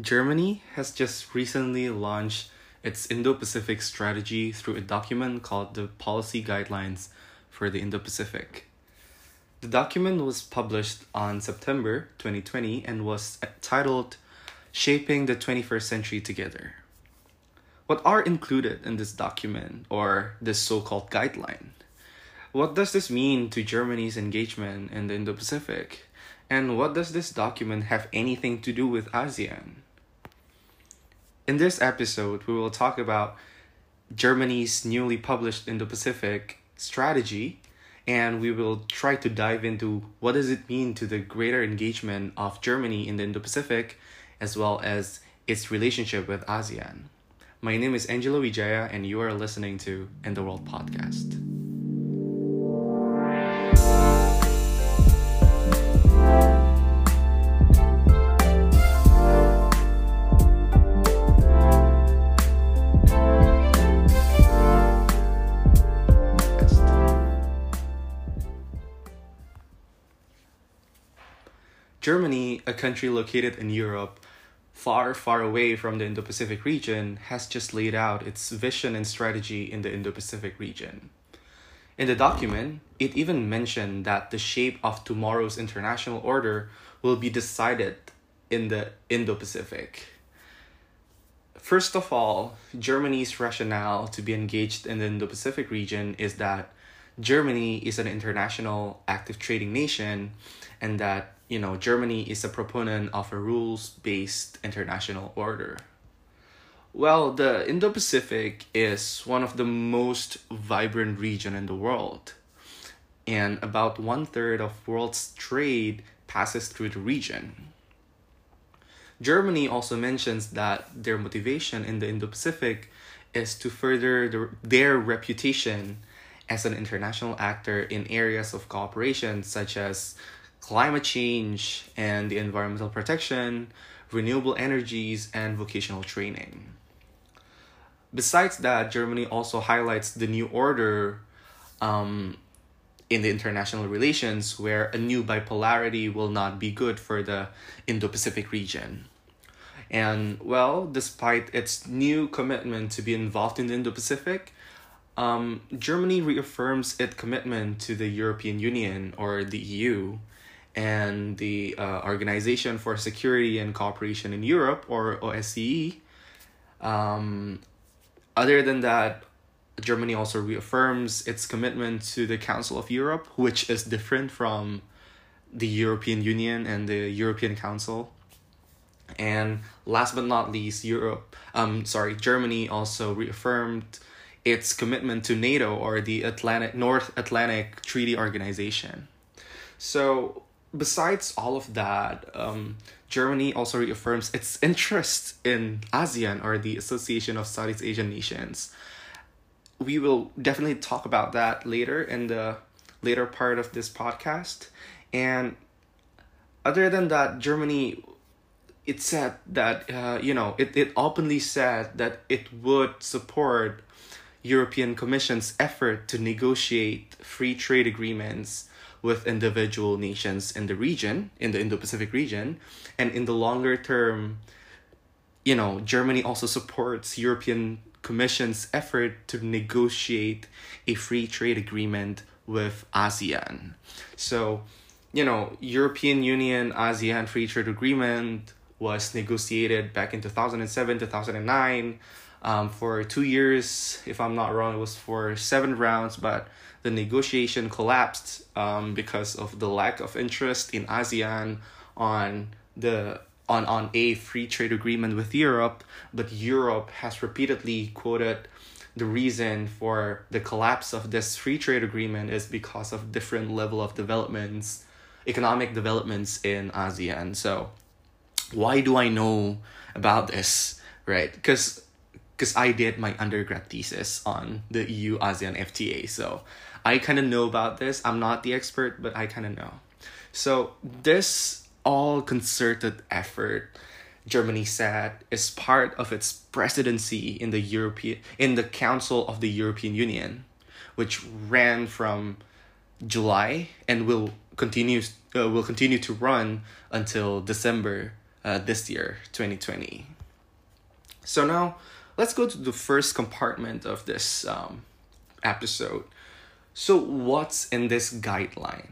Germany has just recently launched its Indo Pacific strategy through a document called the Policy Guidelines for the Indo Pacific. The document was published on September 2020 and was titled Shaping the 21st Century Together. What are included in this document or this so called guideline? What does this mean to Germany's engagement in the Indo Pacific? And what does this document have anything to do with ASEAN? In this episode, we will talk about Germany's newly published Indo Pacific strategy and we will try to dive into what does it mean to the greater engagement of Germany in the Indo Pacific as well as its relationship with ASEAN. My name is Angelo Wijaya and you are listening to In the World podcast. Country located in Europe, far, far away from the Indo Pacific region, has just laid out its vision and strategy in the Indo Pacific region. In the document, it even mentioned that the shape of tomorrow's international order will be decided in the Indo Pacific. First of all, Germany's rationale to be engaged in the Indo Pacific region is that Germany is an international active trading nation and that you know, Germany is a proponent of a rules based international order. Well, the Indo Pacific is one of the most vibrant region in the world. And about one third of world's trade passes through the region. Germany also mentions that their motivation in the Indo Pacific is to further the, their reputation as an international actor in areas of cooperation such as climate change and the environmental protection, renewable energies, and vocational training. Besides that, Germany also highlights the new order um, in the international relations where a new bipolarity will not be good for the Indo Pacific region. And well, despite its new commitment to be involved in the Indo Pacific, um, Germany reaffirms its commitment to the European Union or the EU and the uh, Organization for Security and Cooperation in Europe, or OSCE. Um, other than that, Germany also reaffirms its commitment to the Council of Europe, which is different from the European Union and the European Council. And last but not least, Europe, um, sorry, Germany also reaffirmed its commitment to NATO or the Atlantic North Atlantic Treaty Organization. So besides all of that, um, Germany also reaffirms its interest in ASEAN or the Association of Southeast Asian Nations. We will definitely talk about that later in the later part of this podcast. And other than that, Germany, it said that, uh, you know, it, it openly said that it would support European Commission's effort to negotiate free trade agreements with individual nations in the region, in the Indo Pacific region. And in the longer term, you know, Germany also supports European Commission's effort to negotiate a free trade agreement with ASEAN. So, you know, European Union ASEAN free trade agreement was negotiated back in 2007 2009 um, for two years if i'm not wrong it was for seven rounds but the negotiation collapsed um, because of the lack of interest in ASEAN on the on, on a free trade agreement with Europe, but Europe has repeatedly quoted the reason for the collapse of this free trade agreement is because of different level of developments, economic developments in ASEAN. So why do I know about this? Right? Because because I did my undergrad thesis on the EU ASEAN FTA. So I kind of know about this. I'm not the expert, but I kind of know. So, this all concerted effort Germany said is part of its presidency in the European in the Council of the European Union, which ran from July and will continue uh, will continue to run until December uh, this year, 2020. So now let's go to the first compartment of this um, episode. So, what's in this guideline?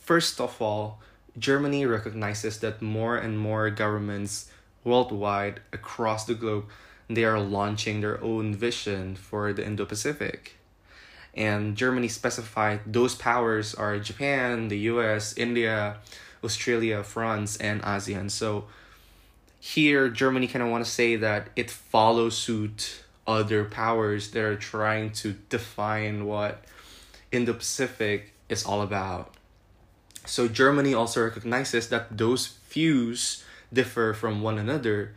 First of all, Germany recognizes that more and more governments worldwide across the globe they are launching their own vision for the Indo-Pacific. And Germany specified those powers are Japan, the US, India, Australia, France, and ASEAN. So here Germany kind of want to say that it follows suit other powers that are trying to define what Indo-Pacific is all about. So Germany also recognizes that those views differ from one another,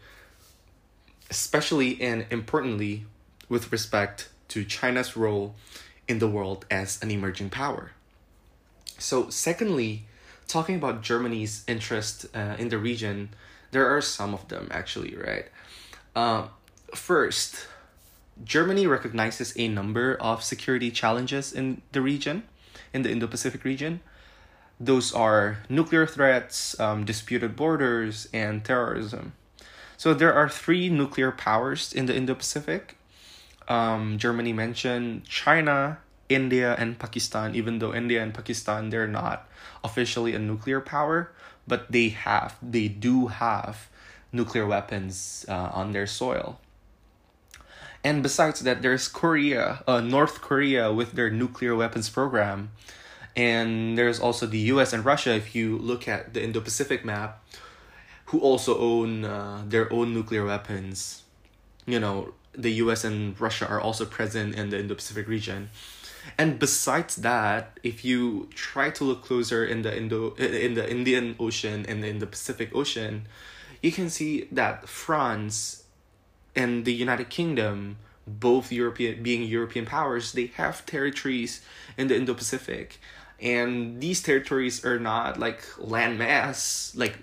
especially and importantly with respect to China's role in the world as an emerging power. So, secondly, talking about Germany's interest uh, in the region, there are some of them actually, right? Uh, first, Germany recognizes a number of security challenges in the region, in the Indo Pacific region. Those are nuclear threats, um, disputed borders, and terrorism. So there are three nuclear powers in the Indo Pacific. Um, Germany mentioned China, India, and Pakistan, even though India and Pakistan, they're not officially a nuclear power, but they have, they do have nuclear weapons uh, on their soil. And besides that, there's Korea, uh, North Korea with their nuclear weapons program. And there's also the US and Russia, if you look at the Indo Pacific map, who also own uh, their own nuclear weapons. You know, the US and Russia are also present in the Indo Pacific region. And besides that, if you try to look closer in the Indo in the Indian Ocean and in the Pacific Ocean, you can see that France and the United Kingdom, both European being European powers, they have territories in the Indo Pacific. And these territories are not like landmass, like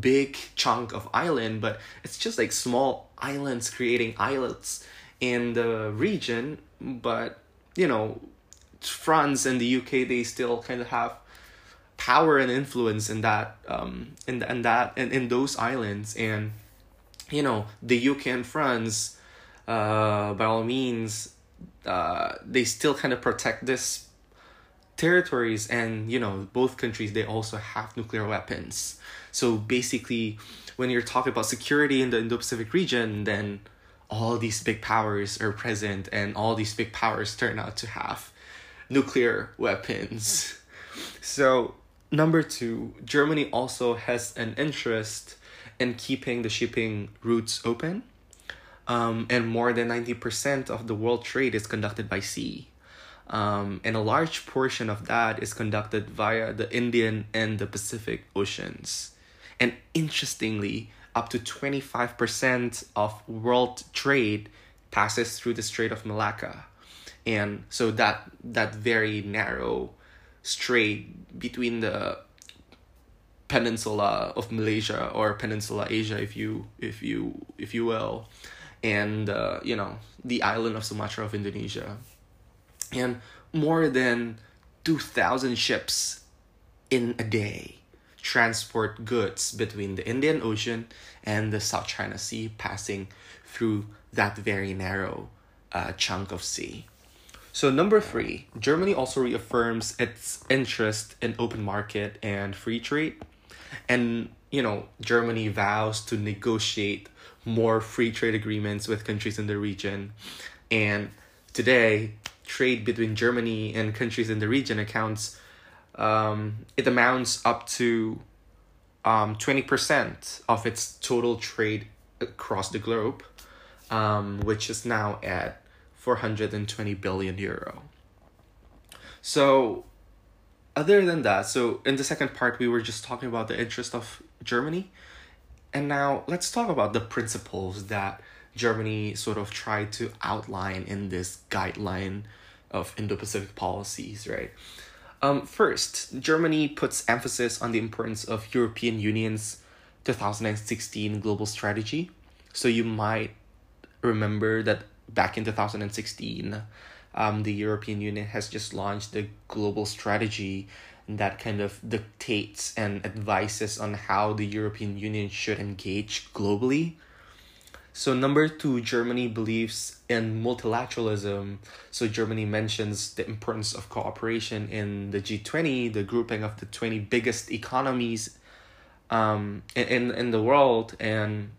big chunk of island, but it's just like small islands creating islets in the region. But you know, France and the UK they still kind of have power and influence in that um in that in, in those islands. And you know the UK and France uh by all means uh they still kind of protect this territories. And you know both countries they also have nuclear weapons. So basically when you're talking about security in the Indo-Pacific region then all these big powers are present and all these big powers turn out to have nuclear weapons so number 2 Germany also has an interest in keeping the shipping routes open. Um, and more than 90% of the world trade is conducted by sea. Um, and a large portion of that is conducted via the Indian and the Pacific Oceans. And interestingly, up to 25% of world trade passes through the Strait of Malacca. And so that that very narrow strait between the peninsula of Malaysia or peninsula Asia if you if you if you will and uh, you know the island of Sumatra of Indonesia and more than 2000 ships in a day transport goods between the Indian Ocean and the South China Sea passing through that very narrow uh, chunk of sea. So number 3, Germany also reaffirms its interest in open market and free trade and you know Germany vows to negotiate more free trade agreements with countries in the region and today trade between Germany and countries in the region accounts um, it amounts up to um, 20% of its total trade across the globe um, which is now at 420 billion euro so other than that, so in the second part, we were just talking about the interest of Germany. And now let's talk about the principles that Germany sort of tried to outline in this guideline of Indo Pacific policies, right? Um, first, Germany puts emphasis on the importance of European Union's 2016 global strategy. So you might remember that back in 2016, um, the European Union has just launched the global strategy that kind of dictates and advises on how the European Union should engage globally. So, number two, Germany believes in multilateralism. So, Germany mentions the importance of cooperation in the G20, the grouping of the 20 biggest economies um, in, in the world, and,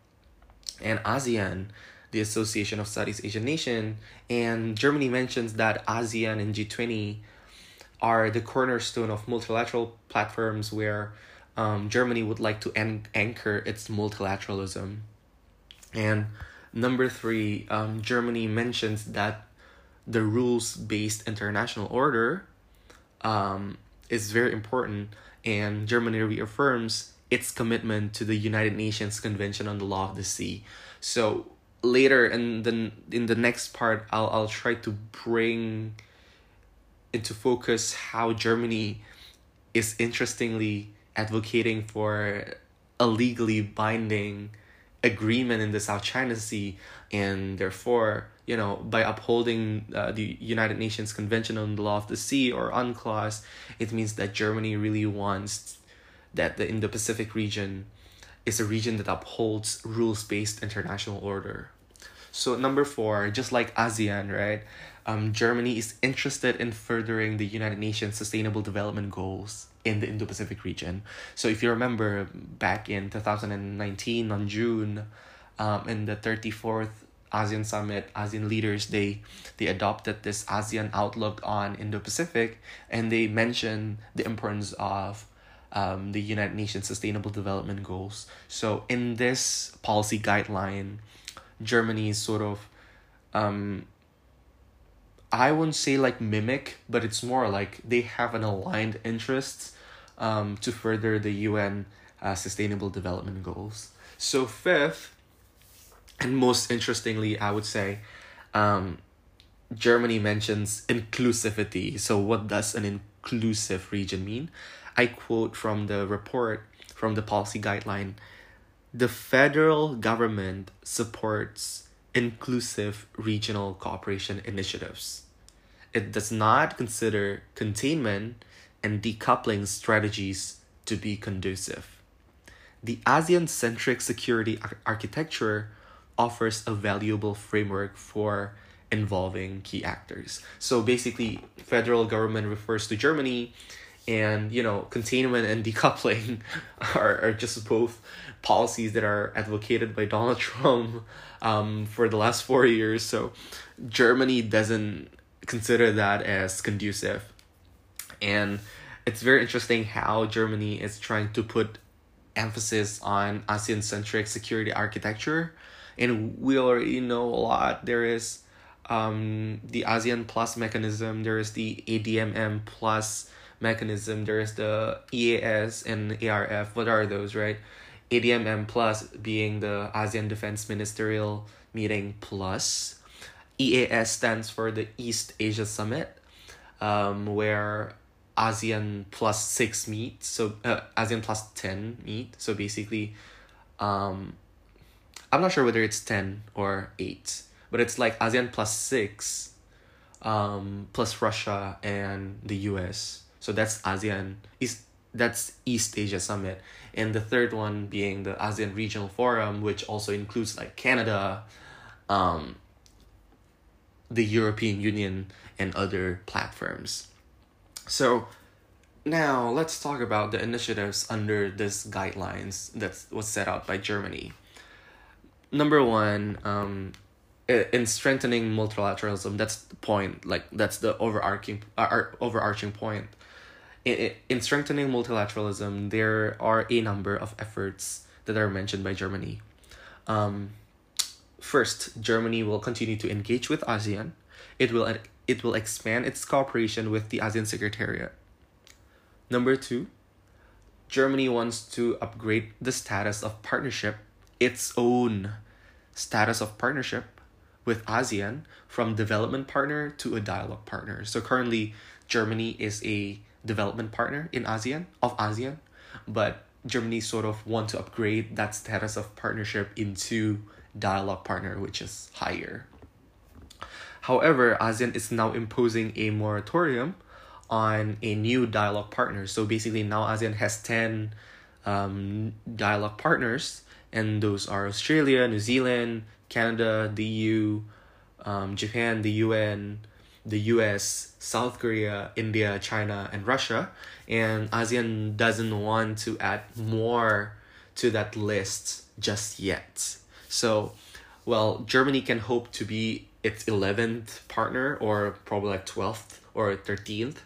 and ASEAN, the Association of Southeast Asian Nation. And Germany mentions that ASEAN and G20 are the cornerstone of multilateral platforms where um, Germany would like to an- anchor its multilateralism. And number three, um, Germany mentions that the rules based international order um, is very important, and Germany reaffirms its commitment to the United Nations Convention on the Law of the Sea. So later in the in the next part, I'll I'll try to bring into focus how Germany is interestingly advocating for a legally binding agreement in the South China Sea, and therefore, you know, by upholding uh, the United Nations Convention on the Law of the Sea or UNCLOS, it means that Germany really wants that the Indo Pacific region is a region that upholds rules based international order. So, number four, just like ASEAN, right? Um, Germany is interested in furthering the United Nations Sustainable Development Goals in the Indo Pacific region. So, if you remember back in 2019 on June, um, in the 34th ASEAN Summit, ASEAN leaders, they, they adopted this ASEAN outlook on Indo Pacific and they mentioned the importance of um, the United Nations Sustainable Development Goals. So, in this policy guideline, Germany is sort of um, I wouldn't say like mimic, but it's more like they have an aligned interests um, to further the UN uh, Sustainable Development Goals. So fifth, and most interestingly, I would say, um, Germany mentions inclusivity. So what does an inclusive region mean? I quote from the report from the policy guideline. The federal government supports inclusive regional cooperation initiatives. It does not consider containment and decoupling strategies to be conducive. The ASEAN centric security ar- architecture offers a valuable framework for involving key actors. So basically, federal government refers to Germany and you know containment and decoupling are, are just both policies that are advocated by Donald Trump um, for the last four years. So Germany doesn't consider that as conducive. And it's very interesting how Germany is trying to put emphasis on ASEAN centric security architecture. And we already know a lot. There is um, the ASEAN Plus mechanism, there is the ADMM Plus mechanism, there is the EAS and ARF. What are those, right? ADMM plus being the ASEAN Defense Ministerial Meeting Plus. EAS stands for the East Asia Summit, um, where ASEAN plus six meet, so uh, ASEAN plus 10 meet. So basically, um, I'm not sure whether it's 10 or 8, but it's like ASEAN plus six, um, plus Russia and the US. So that's ASEAN, East, that's East Asia Summit and the third one being the ASEAN Regional Forum, which also includes like Canada, um, the European Union, and other platforms. So now let's talk about the initiatives under this guidelines that was set out by Germany. Number one, um, in strengthening multilateralism, that's the point. Like that's the overarching, uh, overarching point in, in strengthening multilateralism, there are a number of efforts that are mentioned by Germany. Um, first, Germany will continue to engage with ASEAN. It will it will expand its cooperation with the ASEAN Secretariat. Number two, Germany wants to upgrade the status of partnership, its own status of partnership with ASEAN from development partner to a dialogue partner. So currently, Germany is a development partner in ASEAN of ASEAN, but Germany sort of want to upgrade that status of partnership into dialogue partner, which is higher. However, ASEAN is now imposing a moratorium on a new dialogue partner. So basically, now ASEAN has 10 um, dialogue partners, and those are Australia, New Zealand, Canada, the EU, um, Japan, the UN, the US, South Korea, India, China, and Russia. And ASEAN doesn't want to add more to that list just yet. So, well, Germany can hope to be its 11th partner or probably like 12th or 13th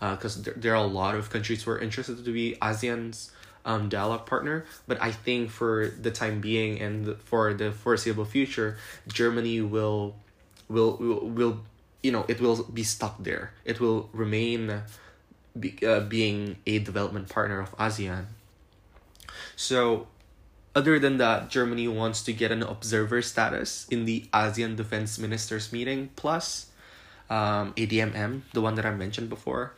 because uh, there, there are a lot of countries who are interested to be ASEAN's um, dialogue partner. But I think for the time being and for the foreseeable future, Germany will will will, will you know it will be stuck there. It will remain be, uh, being a development partner of ASEAN. So other than that, Germany wants to get an observer status in the ASEAN Defense Ministers meeting plus um, ADMM, the one that I mentioned before.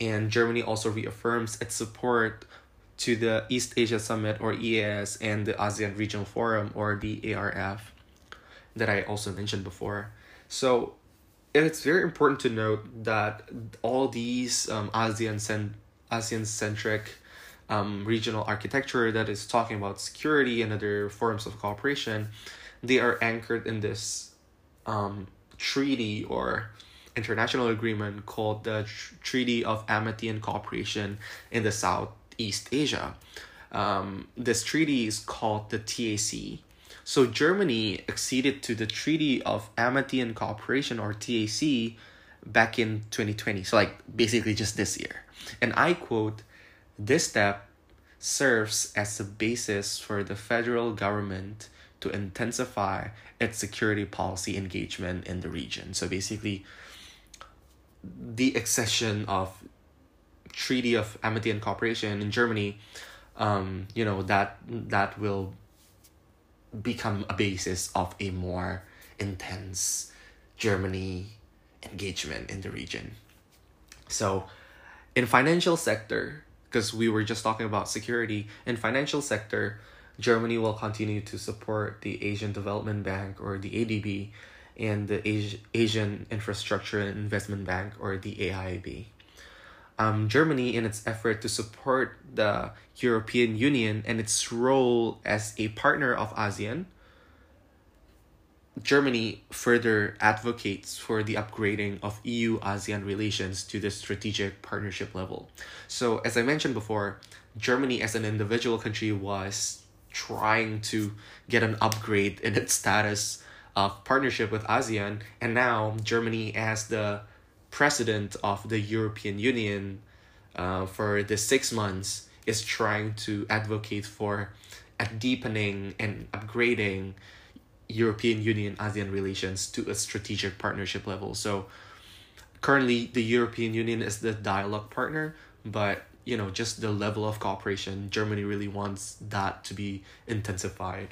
And Germany also reaffirms its support to the East Asia Summit or EAS and the ASEAN Regional Forum or the ARF that I also mentioned before. So it's very important to note that all these um, ASEAN cent- ASEAN centric um, regional architecture that is talking about security and other forms of cooperation, they are anchored in this um, treaty or international agreement called the Tr- Treaty of Amity and Cooperation in the Southeast Asia. Um, this treaty is called the TAC. So Germany acceded to the Treaty of Amity and Cooperation or TAC back in 2020. So like basically just this year. And I quote, this step serves as a basis for the federal government to intensify its security policy engagement in the region. So basically the accession of Treaty of Amity and Cooperation in Germany, um, you know, that that will become a basis of a more intense Germany engagement in the region. So in financial sector, because we were just talking about security, in financial sector, Germany will continue to support the Asian Development Bank or the ADB and the Asian Infrastructure Investment Bank or the AIIB. Um, Germany, in its effort to support the European Union and its role as a partner of ASEAN, Germany further advocates for the upgrading of EU ASEAN relations to the strategic partnership level. So, as I mentioned before, Germany as an individual country was trying to get an upgrade in its status of partnership with ASEAN, and now Germany, as the president of the European Union uh, for the six months, is trying to advocate for a deepening and upgrading European Union ASEAN relations to a strategic partnership level. So currently, the European Union is the dialogue partner, but you know just the level of cooperation germany really wants that to be intensified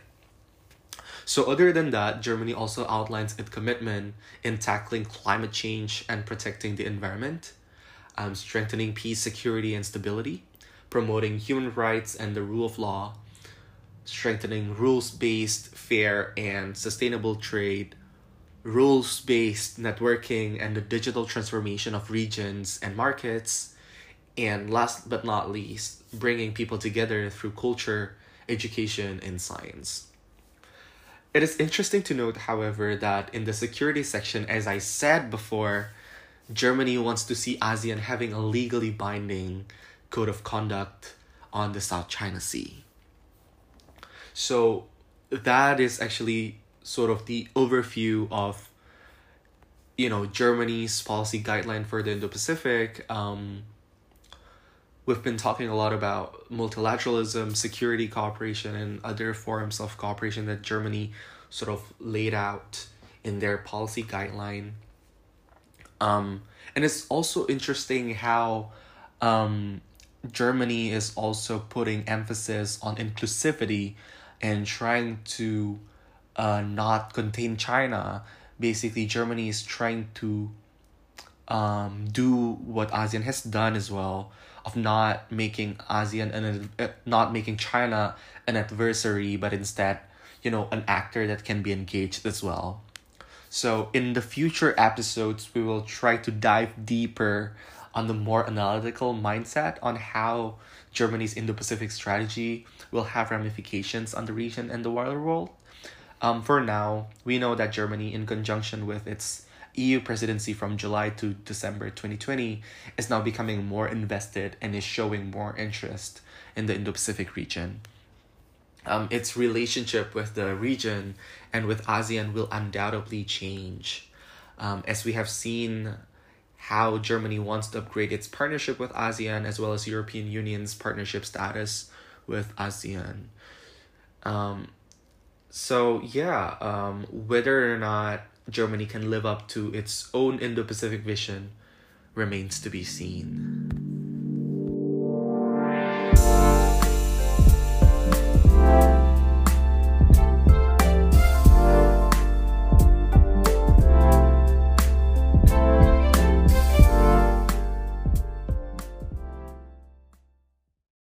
so, other than that, Germany also outlines its commitment in tackling climate change and protecting the environment, um, strengthening peace, security, and stability, promoting human rights and the rule of law, strengthening rules based, fair, and sustainable trade, rules based networking, and the digital transformation of regions and markets, and last but not least, bringing people together through culture, education, and science. It is interesting to note, however, that in the security section, as I said before, Germany wants to see ASEAN having a legally binding code of conduct on the South China Sea. So that is actually sort of the overview of you know Germany's policy guideline for the Indo-Pacific. Um, we've been talking a lot about multilateralism, security cooperation, and other forms of cooperation that Germany sort of laid out in their policy guideline. Um, and it's also interesting how um, Germany is also putting emphasis on inclusivity and trying to uh, not contain China. Basically, Germany is trying to um, do what ASEAN has done as well, of not making ASEAN and uh, not making China an adversary, but instead, you know, an actor that can be engaged as well. So in the future episodes, we will try to dive deeper on the more analytical mindset on how Germany's Indo Pacific strategy will have ramifications on the region and the wider world. Um, for now, we know that Germany, in conjunction with its EU presidency from July to December 2020, is now becoming more invested and is showing more interest in the Indo Pacific region. Um, its relationship with the region and with ASEAN will undoubtedly change. Um, as we have seen how Germany wants to upgrade its partnership with ASEAN as well as European Union's partnership status with ASEAN. Um, so yeah, um, whether or not Germany can live up to its own Indo Pacific vision remains to be seen.